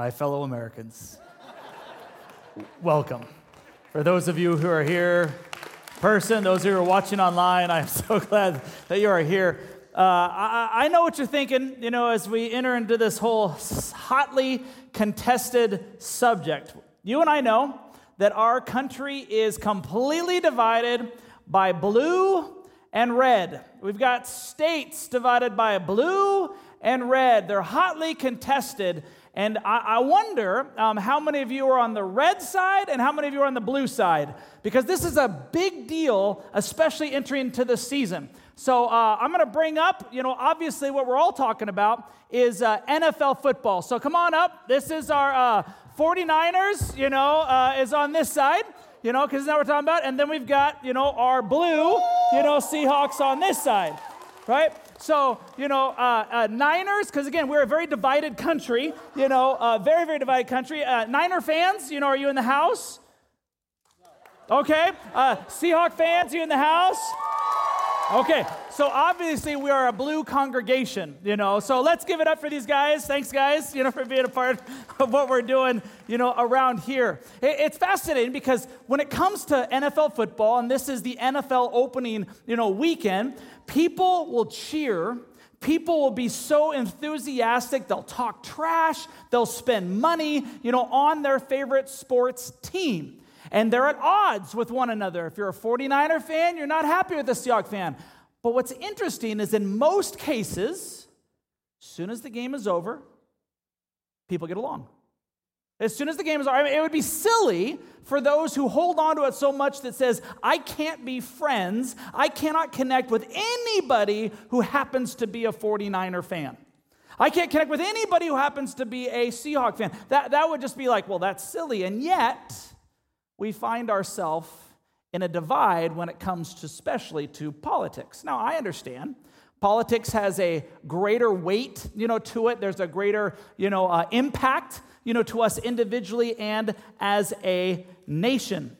my fellow Americans. Welcome. For those of you who are here, person, those who are watching online, I'm so glad that you are here. Uh, I, I, know what you're thinking, you know, as we enter into this whole hotly contested subject. You and I know that our country is completely divided by blue and red. We've got states divided by blue and red. They're hotly contested. And I, I wonder um, how many of you are on the red side and how many of you are on the blue side, because this is a big deal, especially entering into the season. So uh, I'm going to bring up, you know, obviously what we're all talking about is uh, NFL football. So come on up. This is our uh, 49ers, you know, uh, is on this side you know, because what we're talking about. And then we've got, you know, our blue, you know, Seahawks on this side, right? So, you know, uh, uh, Niners, because again, we're a very divided country, you know, uh, very, very divided country. Uh, Niner fans, you know, are you in the house? Okay. Uh, Seahawk fans, you in the house? Okay, so obviously we are a blue congregation, you know. So let's give it up for these guys. Thanks, guys, you know, for being a part of what we're doing, you know, around here. It's fascinating because when it comes to NFL football, and this is the NFL opening, you know, weekend, people will cheer. People will be so enthusiastic, they'll talk trash, they'll spend money, you know, on their favorite sports team and they're at odds with one another. If you're a 49er fan, you're not happy with the Seahawks fan. But what's interesting is in most cases, as soon as the game is over, people get along. As soon as the game is over, I mean, it would be silly for those who hold on to it so much that says, I can't be friends, I cannot connect with anybody who happens to be a 49er fan. I can't connect with anybody who happens to be a Seahawk fan. That, that would just be like, well, that's silly. And yet, we find ourselves in a divide when it comes to especially to politics. Now, I understand politics has a greater weight, you know, to it. There's a greater, you know, uh, impact, you know, to us individually and as a nation.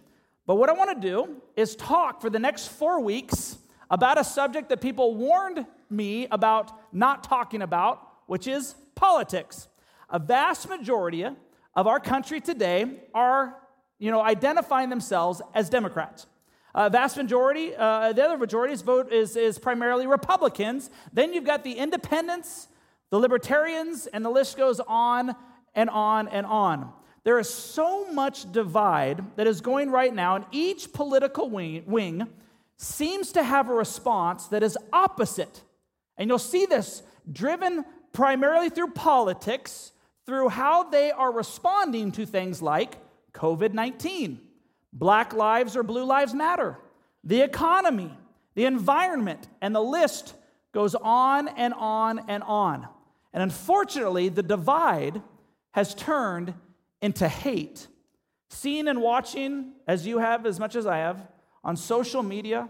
But what I want to do is talk for the next four weeks about a subject that people warned me about not talking about, which is politics. A vast majority of our country today are you know, identifying themselves as Democrats. Uh, vast majority, uh, the other majority's vote is, is primarily Republicans. Then you've got the independents, the libertarians, and the list goes on and on and on. There is so much divide that is going right now, and each political wing, wing seems to have a response that is opposite. And you'll see this driven primarily through politics, through how they are responding to things like COVID 19, Black Lives or Blue Lives Matter, the economy, the environment, and the list goes on and on and on. And unfortunately, the divide has turned into hate. Seeing and watching, as you have, as much as I have, on social media,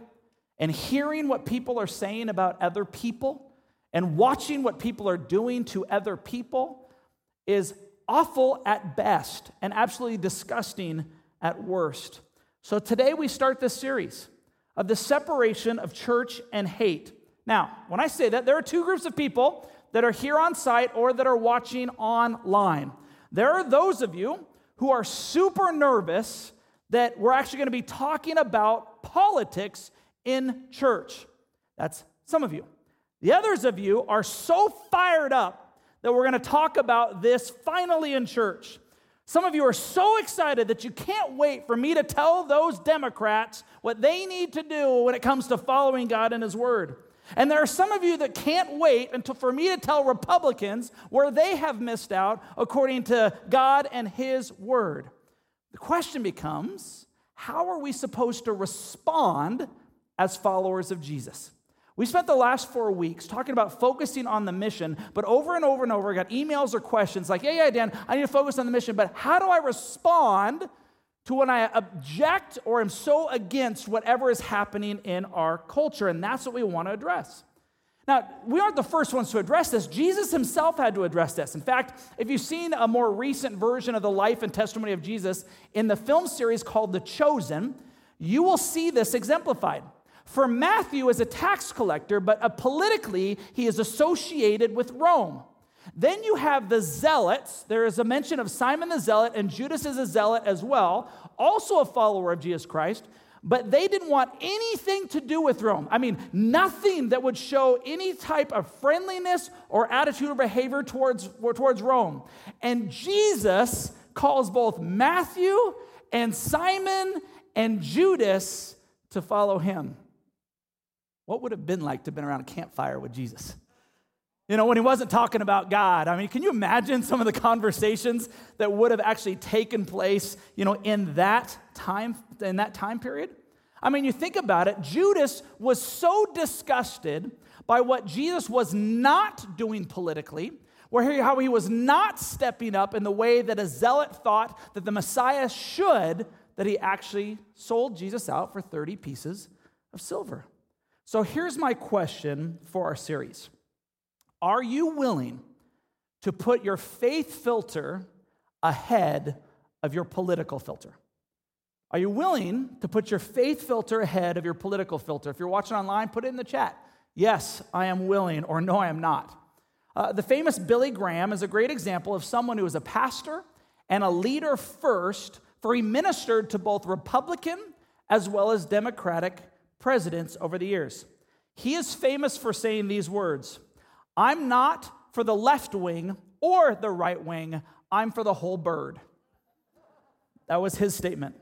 and hearing what people are saying about other people, and watching what people are doing to other people is awful at best and absolutely disgusting at worst. So today we start this series of the separation of church and hate. Now, when I say that, there are two groups of people that are here on site or that are watching online. There are those of you who are super nervous that we're actually going to be talking about politics in church. That's some of you. The others of you are so fired up that we're going to talk about this finally in church. Some of you are so excited that you can't wait for me to tell those Democrats what they need to do when it comes to following God and His Word. And there are some of you that can't wait until for me to tell Republicans where they have missed out according to God and His Word. The question becomes how are we supposed to respond as followers of Jesus? We spent the last four weeks talking about focusing on the mission, but over and over and over, I got emails or questions like, yeah, yeah, Dan, I need to focus on the mission, but how do I respond to when I object or am so against whatever is happening in our culture? And that's what we want to address. Now, we aren't the first ones to address this. Jesus himself had to address this. In fact, if you've seen a more recent version of the life and testimony of Jesus in the film series called The Chosen, you will see this exemplified. For Matthew is a tax collector, but uh, politically he is associated with Rome. Then you have the zealots. There is a mention of Simon the zealot, and Judas is a zealot as well, also a follower of Jesus Christ. But they didn't want anything to do with Rome. I mean, nothing that would show any type of friendliness or attitude or behavior towards, towards Rome. And Jesus calls both Matthew and Simon and Judas to follow him. What would it have been like to have been around a campfire with Jesus? You know, when he wasn't talking about God. I mean, can you imagine some of the conversations that would have actually taken place, you know, in that time, in that time period? I mean, you think about it, Judas was so disgusted by what Jesus was not doing politically, where how he was not stepping up in the way that a zealot thought that the Messiah should, that he actually sold Jesus out for 30 pieces of silver. So here's my question for our series. Are you willing to put your faith filter ahead of your political filter? Are you willing to put your faith filter ahead of your political filter? If you're watching online, put it in the chat. Yes, I am willing, or no, I am not. Uh, the famous Billy Graham is a great example of someone who was a pastor and a leader first, for he ministered to both Republican as well as Democratic presidents over the years. He is famous for saying these words I'm not for the left wing or the right wing, I'm for the whole bird. That was his statement.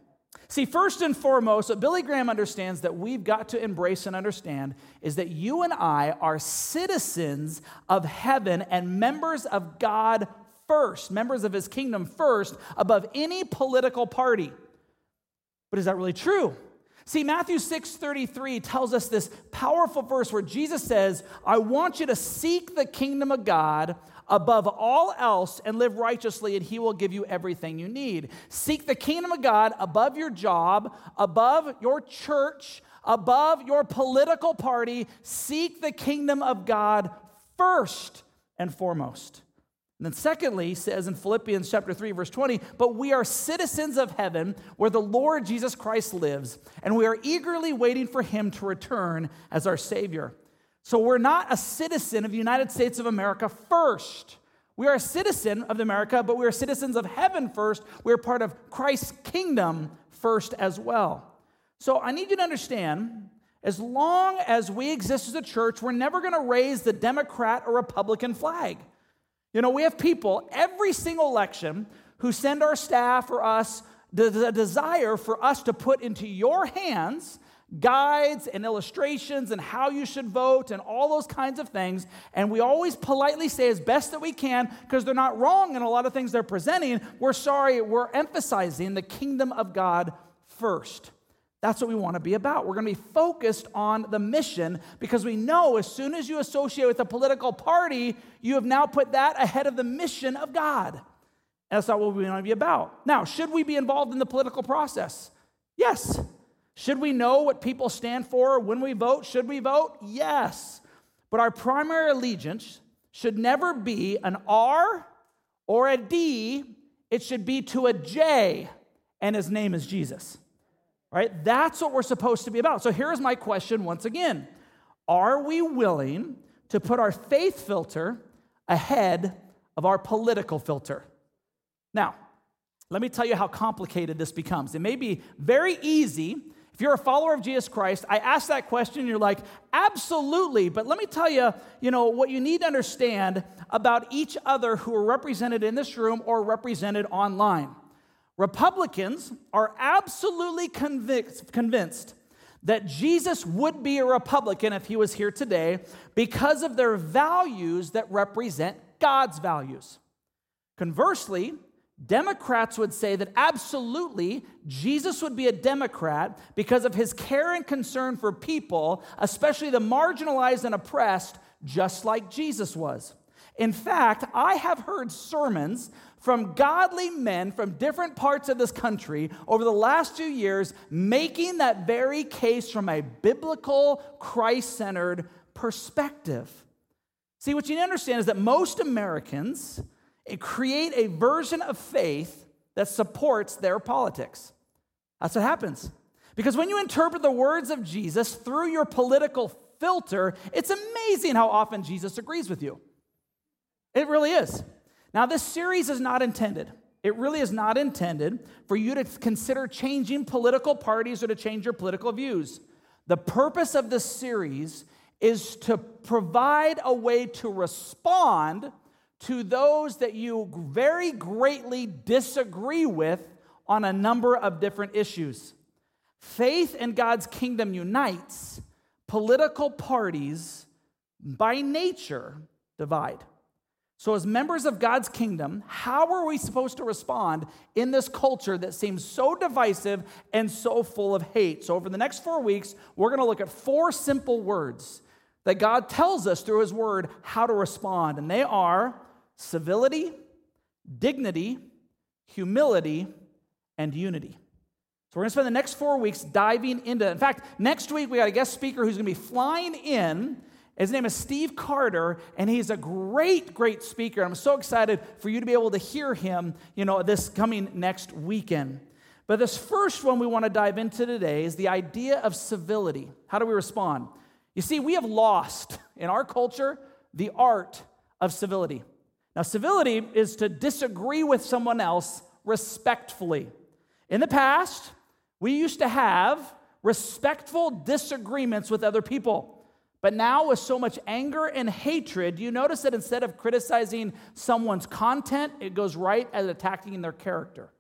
See, first and foremost, what Billy Graham understands that we've got to embrace and understand is that you and I are citizens of heaven and members of God first, members of his kingdom first, above any political party. But is that really true? See, Matthew 6:33 tells us this powerful verse where Jesus says, "I want you to seek the kingdom of God above all else and live righteously, and he will give you everything you need." Seek the kingdom of God above your job, above your church, above your political party. Seek the kingdom of God first and foremost. And then, secondly, says in Philippians chapter 3, verse 20, but we are citizens of heaven where the Lord Jesus Christ lives, and we are eagerly waiting for him to return as our Savior. So we're not a citizen of the United States of America first. We are a citizen of America, but we are citizens of heaven first. We're part of Christ's kingdom first as well. So I need you to understand as long as we exist as a church, we're never going to raise the Democrat or Republican flag. You know, we have people every single election who send our staff or us the, desire for us to put into your hands guides and illustrations and how you should vote and all those kinds of things. And we always politely say as best that we can, because they're not wrong in a lot of things they're presenting. We're sorry, we're emphasizing the kingdom of God first. That's what we want to be about. We're going to be focused on the mission because we know as soon as you associate with a political party, you have now put that ahead of the mission of God. That's not what we want to be about. Now, should we be involved in the political process? Yes. Should we know what people stand for when we vote? Should we vote? Yes. But our primary allegiance should never be an R or a D, it should be to a J, and his name is Jesus. Right? That's what we're supposed to be about. So here's my question once again Are we willing to put our faith filter ahead of our political filter? Now, let me tell you how complicated this becomes. It may be very easy. If you're a follower of Jesus Christ, I ask that question, and you're like, absolutely. But let me tell you, you know, what you need to understand about each other who are represented in this room or represented online. Republicans are absolutely convinced, that Jesus would be a Republican if he was here today because of their values that represent God's values. Conversely, Democrats would say that absolutely Jesus would be a Democrat because of his care and concern for people, especially the marginalized and oppressed, just like Jesus was. In fact, I have heard sermons from godly men from different parts of this country over the last few years making that very case from a biblical, Christ centered perspective. See, what you need to understand is that most Americans eh, create a version of faith that supports their politics. That's what happens. Because when you interpret the words of Jesus through your political filter, it's amazing how often Jesus agrees with you. It really is. Now, this series is not intended, it really is not intended for you to consider changing political parties or to change your political views. The purpose of this series is to provide a way to respond to those that you very greatly disagree with on a number of different issues. Faith in God's kingdom unites, political parties by nature divide. So, as members of God's kingdom, how are we supposed to respond in this culture that seems so divisive and so full of hate? So, over the next four weeks, we're going to look at four simple words that God tells us through His Word how to respond. And they are civility, dignity, humility, and unity. So, we're going to spend the next four weeks diving into. In fact, next week, we got a guest speaker who's going to be flying in his name is Steve Carter, and he's a great, great speaker. I'm so excited for you to be able to hear him, you know, this coming next weekend. But this first one we want to dive into today is the idea of civility. How do we respond? You see, we have lost in our culture the art of civility. Now, civility is to disagree with someone else respectfully. In the past, we used to have respectful disagreements with other people. But now, with so much anger and hatred, you notice that instead of criticizing someone's content, it goes right at attacking their character.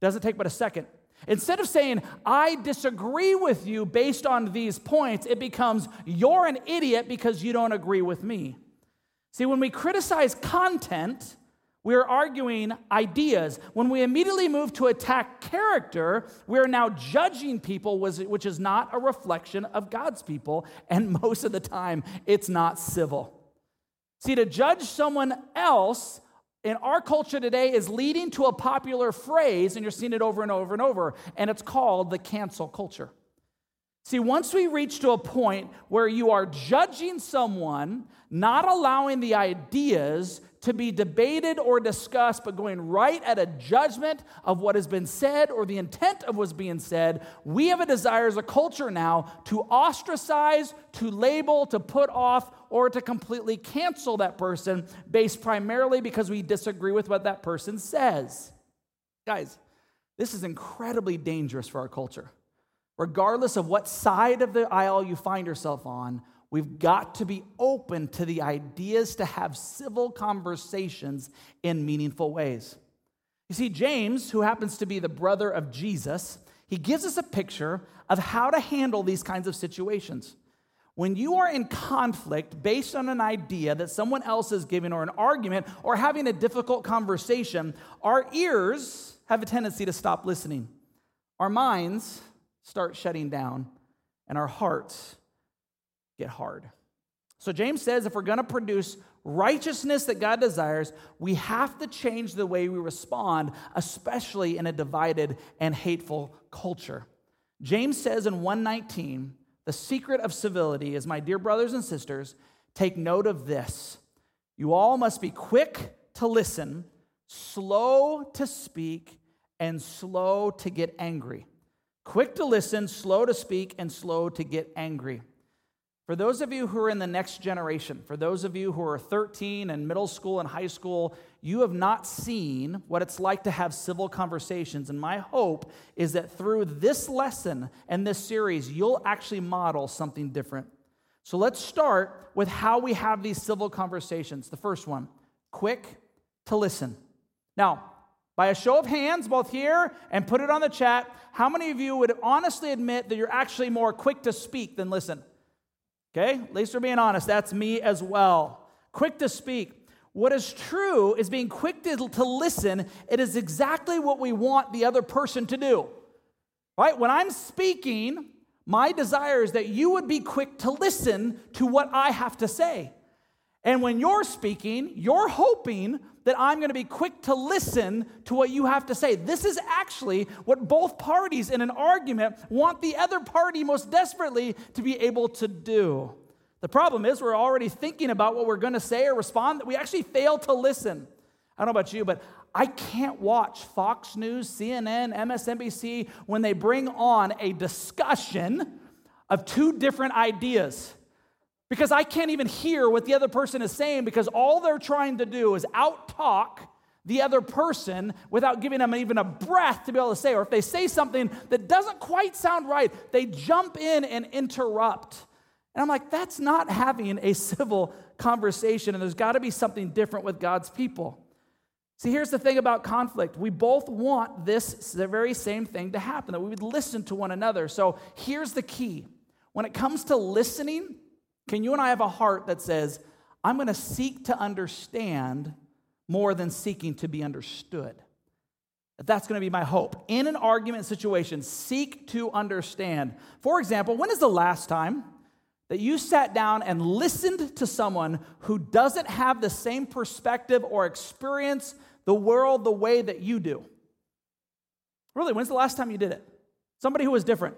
Doesn't take but a second. Instead of saying, I disagree with you based on these points, it becomes, you're an idiot because you don't agree with me. See, when we criticize content, we are arguing ideas. When we immediately move to attack character, we are now judging people, which is not a reflection of God's people. And most of the time, it's not civil. See, to judge someone else in our culture today is leading to a popular phrase, and you're seeing it over and over and over, and it's called the cancel culture. See, once we reach to a point where you are judging someone, not allowing the ideas to be debated or discussed, but going right at a judgment of what has been said or the intent of what's being said, we have a desire as a culture now to ostracize, to label, to put off, or to completely cancel that person based primarily because we disagree with what that person says. Guys, this is incredibly dangerous for our culture. Regardless of what side of the aisle you find yourself on, We've got to be open to the ideas to have civil conversations in meaningful ways. You see, James, who happens to be the brother of Jesus, he gives us a picture of how to handle these kinds of situations. When you are in conflict based on an idea that someone else is giving, or an argument, or having a difficult conversation, our ears have a tendency to stop listening. Our minds start shutting down, and our hearts get hard. So James says if we're going to produce righteousness that God desires, we have to change the way we respond, especially in a divided and hateful culture. James says in 119, the secret of civility is, my dear brothers and sisters, take note of this. You all must be quick to listen, slow to speak, and slow to get angry. Quick to listen, slow to speak, and slow to get angry. For those of you who are in the next generation, for those of you who are 13 and middle school and high school, you have not seen what it's like to have civil conversations. And my hope is that through this lesson and this series, you'll actually model something different. So let's start with how we have these civil conversations. The first one quick to listen. Now, by a show of hands, both here and put it on the chat, how many of you would honestly admit that you're actually more quick to speak than listen? Okay? At least we're being honest. That's me as well. Quick to speak. What is true is being quick to, to listen. It is exactly what we want the other person to do. Right? When I'm speaking, my desire is that you would be quick to listen to what I have to say. And when you're speaking, you're hoping that I'm going to be quick to listen to what you have to say. This is actually what both parties in an argument want the other party most desperately to be able to do. The problem is, we're already thinking about what we're going to say or respond, that we actually fail to listen. I don't know about you, but I can't watch Fox News, CNN, MSNBC when they bring on a discussion of two different ideas because I can't even hear what the other person is saying because all they're trying to do is out talk the other person without giving them even a breath to be able to say. Or if they say something that doesn't quite sound right, they jump in and interrupt. And I'm like, that's not having a civil conversation, and there's got to be something different with God's people. See, here's the thing about conflict. We both want this the very same thing to happen, that we would listen to one another. So here's the key. When it comes to listening, can you and I have a heart that says, I'm going to seek to understand more than seeking to be understood? That's going to be my hope. In an argument situation, seek to understand. For example, when is the last time that you sat down and listened to someone who doesn't have the same perspective or experience the world the way that you do? Really, when's the last time you did it? Somebody who was different.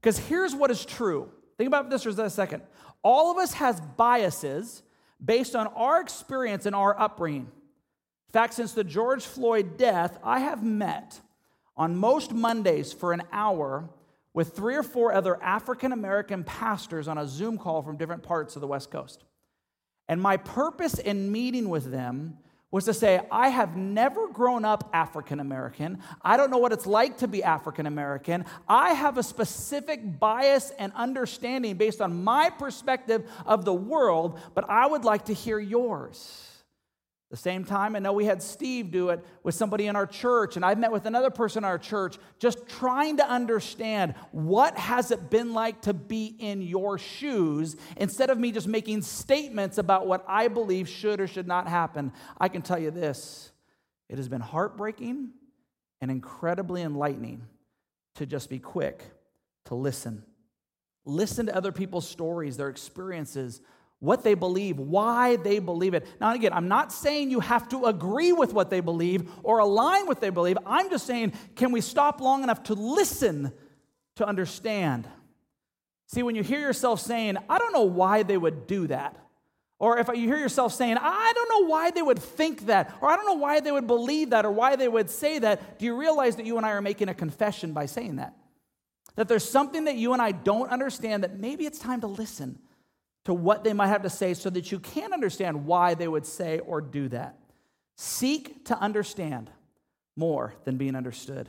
Because here's what is true. Think about this for a second. All of us has biases based on our experience and our upbringing. In fact, since the George Floyd death, I have met on most Mondays for an hour with three or four other African American pastors on a Zoom call from different parts of the West Coast. And my purpose in meeting with them was to say, I have never grown up African American. I don't know what it's like to be African American. I have a specific bias and understanding based on my perspective of the world, but I would like to hear yours. The same time, I know we had Steve do it with somebody in our church, and I've met with another person in our church, just trying to understand what has it been like to be in your shoes instead of me just making statements about what I believe should or should not happen. I can tell you this it has been heartbreaking and incredibly enlightening to just be quick to listen. Listen to other people's stories, their experiences, what they believe, why they believe it. Now, again, I'm not saying you have to agree with what they believe or align with what they believe. I'm just saying, can we stop long enough to listen to understand? See, when you hear yourself saying, I don't know why they would do that, or if you hear yourself saying, I don't know why they would think that, or I don't know why they would believe that, or why they would say that, do you realize that you and I are making a confession by saying that? That there's something that you and I don't understand that maybe it's time to listen to what they might have to say so that you can understand why they would say or do that. Seek to understand more than being understood.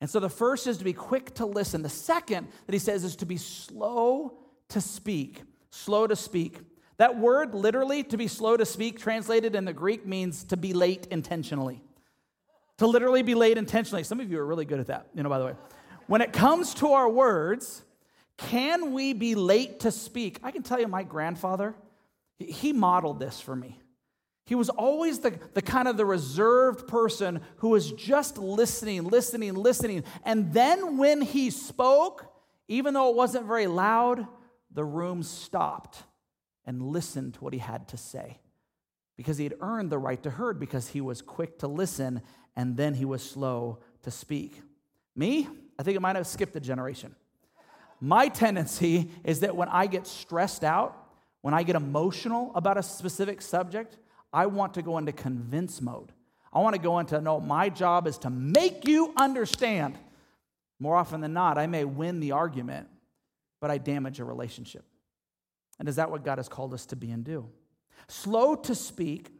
And so the first is to be quick to listen. The second that he says is to be slow to speak. Slow to speak. That word, literally, to be slow to speak, translated in the Greek, means to be late intentionally. To literally be late intentionally. Some of you are really good at that, you know, by the way. When it comes to our words, can we be late to speak? I can tell you, my grandfather, he modeled this for me. He was always the, the kind of the reserved person who was just listening, listening, listening. And then when he spoke, even though it wasn't very loud, the room stopped and listened to what he had to say. Because he had earned the right to heard, because he was quick to listen and then he was slow to speak. Me, I think it might have skipped a generation. My tendency is that when I get stressed out, when I get emotional about a specific subject, I want to go into convince mode. I want to go into, no, my job is to make you understand. More often than not, I may win the argument, but I damage a relationship. And is that what God has called us to be and do? Slow to speak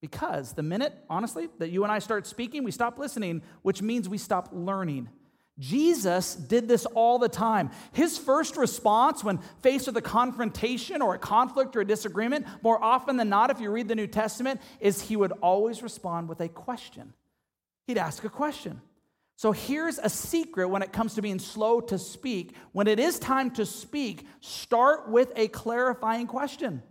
because the minute, honestly, that you and I start speaking, we stop listening, which means we stop learning. Jesus did this all the time. His first response when faced with a confrontation or a conflict or a disagreement, more often than not, if you read the New Testament, is he would always respond with a question. He'd ask a question. So here's a secret when it comes to being slow to speak. When it is time to speak, start with a clarifying question.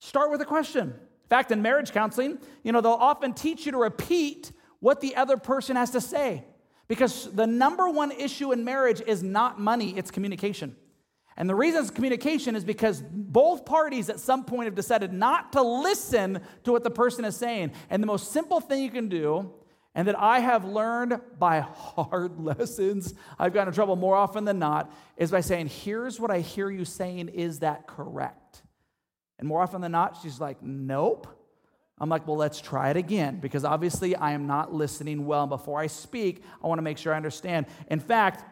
Start with a question. In fact, in marriage counseling, you know, they'll often teach you to repeat what the other person has to say. Because the number one issue in marriage is not money, it's communication. And the reason it's communication is because both parties at some point have decided not to listen to what the person is saying. And the most simple thing you can do, and that I have learned by hard lessons, I've gotten in trouble more often than not, is by saying, Here's what I hear you saying, is that correct? And more often than not, she's like, Nope. I'm like, well, let's try it again because obviously I am not listening well. And before I speak, I want to make sure I understand. In fact,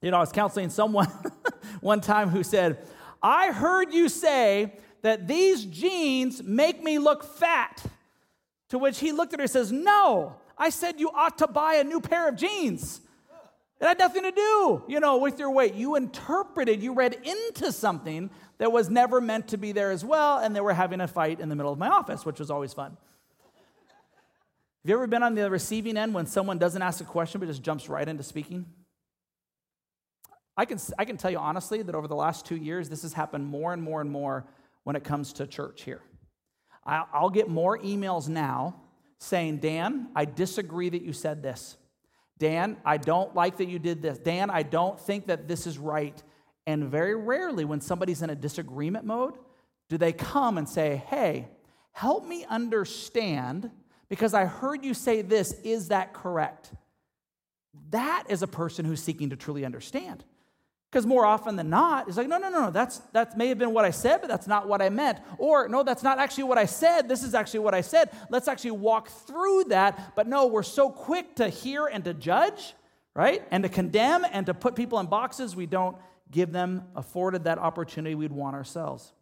you know, I was counseling someone one time who said, I heard you say that these jeans make me look fat. To which he looked at her and says, No, I said you ought to buy a new pair of jeans. It had nothing to do, you know, with your weight. You interpreted, you read into something that was never meant to be there as well, and they were having a fight in the middle of my office, which was always fun. Have you ever been on the receiving end when someone doesn't ask a question but just jumps right into speaking? I can, I can tell you honestly that over the last two years, this has happened more and more and more when it comes to church here. I'll get more emails now saying, Dan, I disagree that you said this. Dan, I don't like that you did this. Dan, I don't think that this is right. And very rarely, when somebody's in a disagreement mode, do they come and say, Hey, help me understand because I heard you say this. Is that correct? That is a person who's seeking to truly understand. Because more often than not, it's like, no, no, no, no, that's, that may have been what I said, but that's not what I meant. Or, no, that's not actually what I said. This is actually what I said. Let's actually walk through that. But no, we're so quick to hear and to judge, right? And to condemn and to put people in boxes, we don't give them afforded that opportunity we'd want ourselves.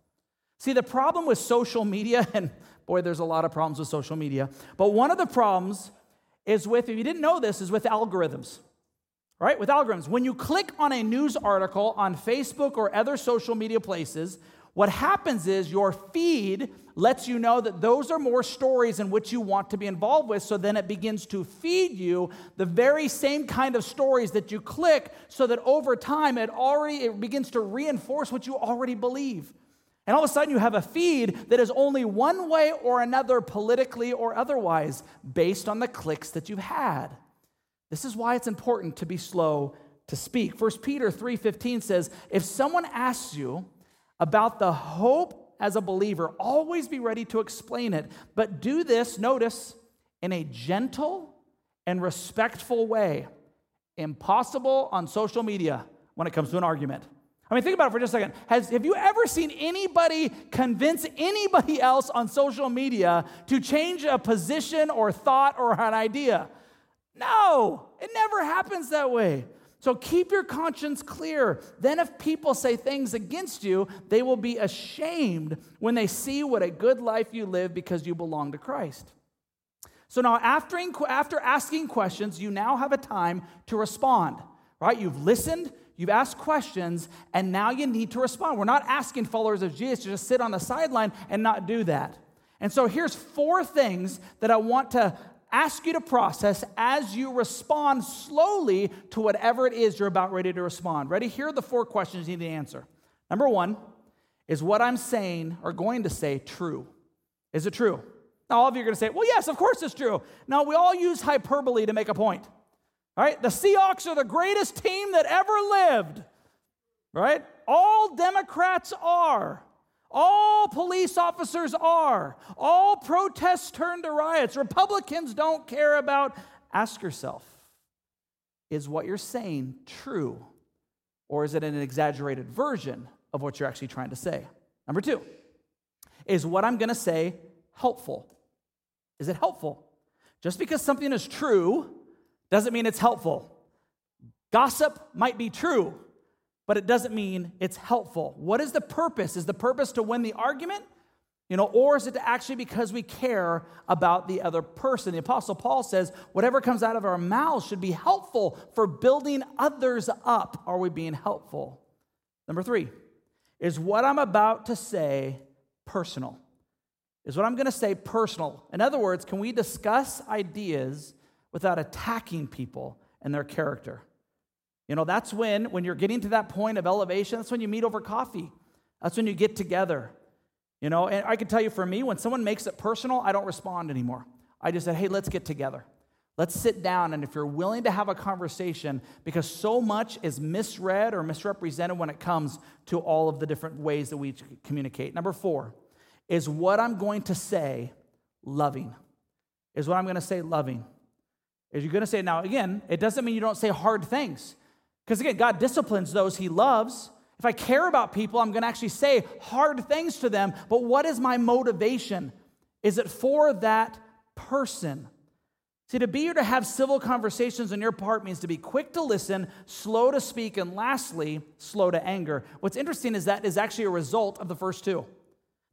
See, the problem with social media, and boy, there's a lot of problems with social media, but one of the problems is with, if you didn't know this, is with algorithms right? With algorithms. When you click on a news article on Facebook or other social media places, what happens is your feed lets you know that those are more stories in which you want to be involved with. So then it begins to feed you the very same kind of stories that you click so that over time it already it begins to reinforce what you already believe. And all of a sudden you have a feed that is only one way or another politically or otherwise based on the clicks that you've had. This is why it's important to be slow to speak. 1 Peter 3:15 says, "If someone asks you about the hope as a believer, always be ready to explain it, but do this, notice, in a gentle and respectful way. Impossible on social media when it comes to an argument." I mean, think about it for just a second. Has, have you ever seen anybody convince anybody else on social media to change a position or thought or an idea? No, it never happens that way. So keep your conscience clear. Then, if people say things against you, they will be ashamed when they see what a good life you live because you belong to Christ. So now, after, after asking questions, you now have a time to respond, right? You've listened, you've asked questions, and now you need to respond. We're not asking followers of Jesus to just sit on the sideline and not do that. And so here's four things that I want to ask you to process as you respond slowly to whatever it is you're about ready to respond. Ready? Here are the four questions you need to answer. Number one is what I'm saying or going to say true? Is it true? Now, all of you are going to say, well, yes, of course it's true. Now, we all use hyperbole to make a point. All right? The Seahawks are the greatest team that ever lived. Right? All Democrats are. All police officers are. All protests turn to riots. Republicans don't care about. Ask yourself is what you're saying true? Or is it an exaggerated version of what you're actually trying to say? Number two, is what I'm going to say helpful? Is it helpful? Just because something is true doesn't mean it's helpful. Gossip might be true, but it doesn't mean it's helpful. What is the purpose? Is the purpose to win the argument? You know, or is it actually because we care about the other person? The Apostle Paul says, whatever comes out of our mouths should be helpful for building others up. Are we being helpful? Number three, is what I'm about to say personal? Is what I'm going to say personal? In other words, can we discuss ideas without attacking people and their character? You know, that's when, when you're getting to that point of elevation, that's when you meet over coffee. That's when you get together. You know, and I can tell you for me, when someone makes it personal, I don't respond anymore. I just said, hey, let's get together. Let's sit down. And if you're willing to have a conversation, because so much is misread or misrepresented when it comes to all of the different ways that we communicate. Number four is what I'm going to say loving. Is what I'm going to say loving. Is you're going to say, now again, it doesn't mean you don't say hard things. Because again, God disciplines those he loves. If I care about people, I'm going to actually say hard things to them. But what is my motivation? Is it for that person? See, to be or to have civil conversations on your part means to be quick to listen, slow to speak, and lastly, slow to anger. What's interesting is that is actually a result of the first two.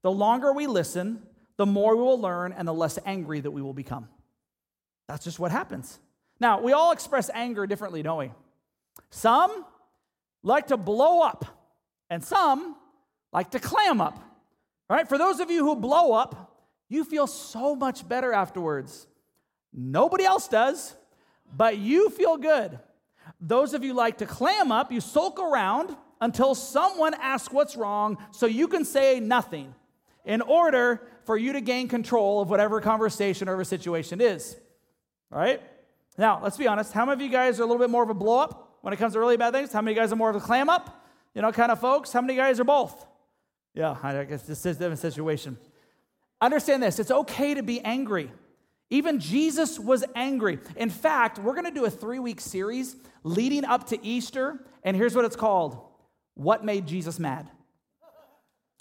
The longer we listen, the more we will learn and the less angry that we will become. That's just what happens. Now, we all express anger differently, don't we? Some like to blow up, and some like to clam up. All right, for those of you who blow up, you feel so much better afterwards. Nobody else does, but you feel good. Those of you like to clam up, you sulk around until someone asks what's wrong so you can say nothing in order for you to gain control of whatever conversation or situation is. All right? Now, let's be honest. How many of you guys are a little bit more of a blow up when it comes to really bad things? How many guys are more of a clam up? You know, kind of folks? How many guys are both? Yeah, I guess this is a different situation. Understand this it's okay to be angry. Even Jesus was angry. In fact, we're going to do a three week series leading up to Easter, and here's what it's called What Made Jesus Mad?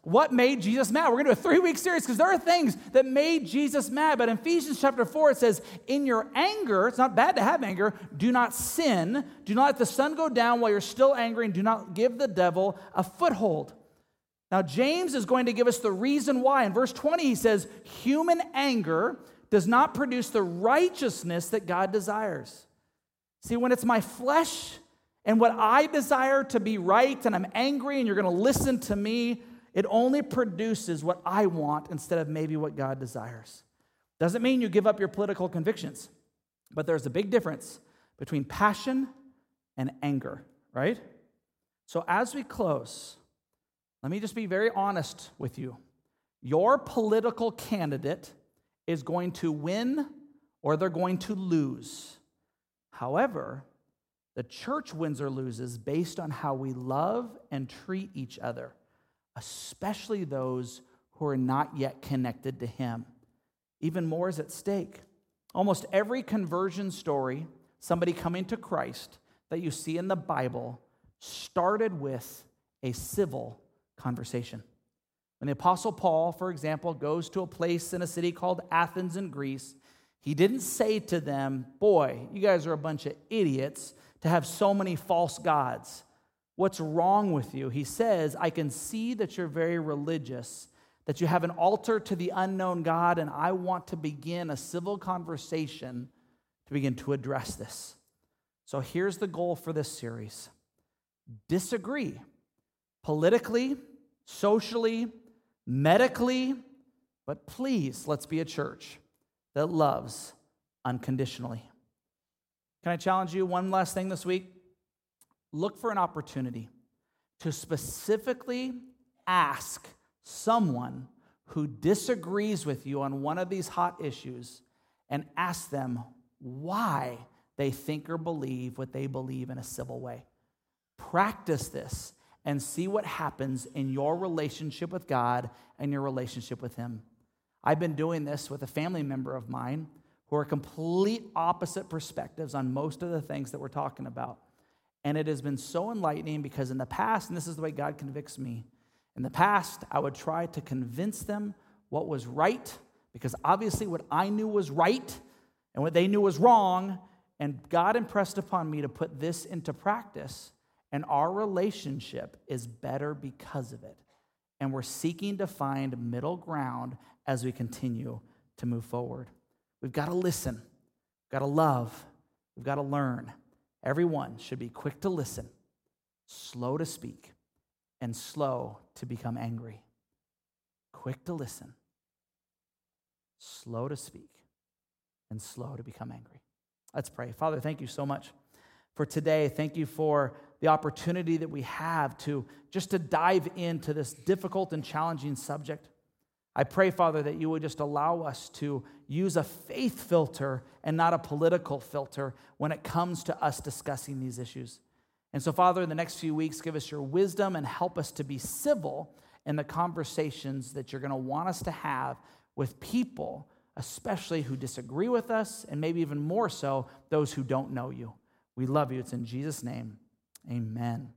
What made Jesus mad? We're going to do a three week series because there are things that made Jesus mad. But in Ephesians chapter 4, it says, In your anger, it's not bad to have anger, do not sin. Do not let the sun go down while you're still angry, and do not give the devil a foothold. Now, James is going to give us the reason why. In verse 20, he says, Human anger does not produce the righteousness that God desires. See, when it's my flesh and what I desire to be right, and I'm angry, and you're going to listen to me, it only produces what I want instead of maybe what God desires. Doesn't mean you give up your political convictions, but there's a big difference between passion and anger, right? So as we close, let me just be very honest with you. Your political candidate is going to win or they're going to lose. However, the church wins or loses based on how we love and treat each other, especially those who are not yet connected to Him. Even more is at stake. Almost every conversion story, somebody coming to Christ that you see in the Bible, started with a civil conversation. When the Apostle Paul, for example, goes to a place in a city called Athens in Greece, he didn't say to them, Boy, you guys are a bunch of idiots to have so many false gods. What's wrong with you? He says, I can see that you're very religious, that you have an altar to the unknown God, and I want to begin a civil conversation to begin to address this. So here's the goal for this series disagree politically, socially, medically, but please, let's be a church that loves unconditionally. Can I challenge you one last thing this week? Look for an opportunity to specifically ask someone who disagrees with you on one of these hot issues and ask them why they think or believe what they believe in a civil way. Practice this and see what happens in your relationship with God and your relationship with Him. I've been doing this with a family member of mine who are complete opposite perspectives on most of the things that we're talking about. And it has been so enlightening because in the past, and this is the way God convicts me, in the past, I would try to convince them what was right because obviously what I knew was right and what they knew was wrong. And God impressed upon me to put this into practice. And our relationship is better because of it. And we're seeking to find middle ground as we continue to move forward. We've got to listen, we've got to love, we've got to learn. Everyone should be quick to listen, slow to speak, and slow to become angry. Quick to listen, slow to speak, and slow to become angry. Let's pray. Father, thank you so much for today. Thank you for the opportunity that we have to just to dive into this difficult and challenging subject. I pray, Father, that you would just allow us to use a faith filter and not a political filter when it comes to us discussing these issues. And so, Father, in the next few weeks, give us your wisdom and help us to be civil in the conversations that you're going to want us to have with people, especially who disagree with us, and maybe even more so, those who don't know you. We love you. It's in Jesus' name. Amen.